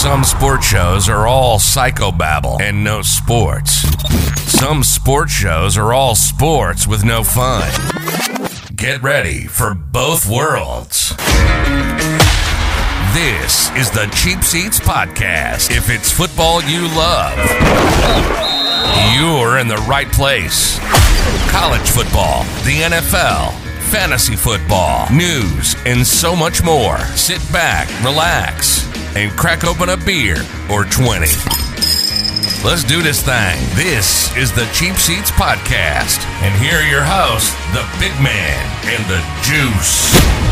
Some sports shows are all psychobabble and no sports. Some sports shows are all sports with no fun. Get ready for both worlds. This is the Cheap Seats Podcast. If it's football you love, you're in the right place. College football, the NFL, fantasy football, news, and so much more. Sit back, relax, and crack open a beer or 20. Let's do this thing. This is the Cheap Seats Podcast. And here are your hosts, the big man and the juice.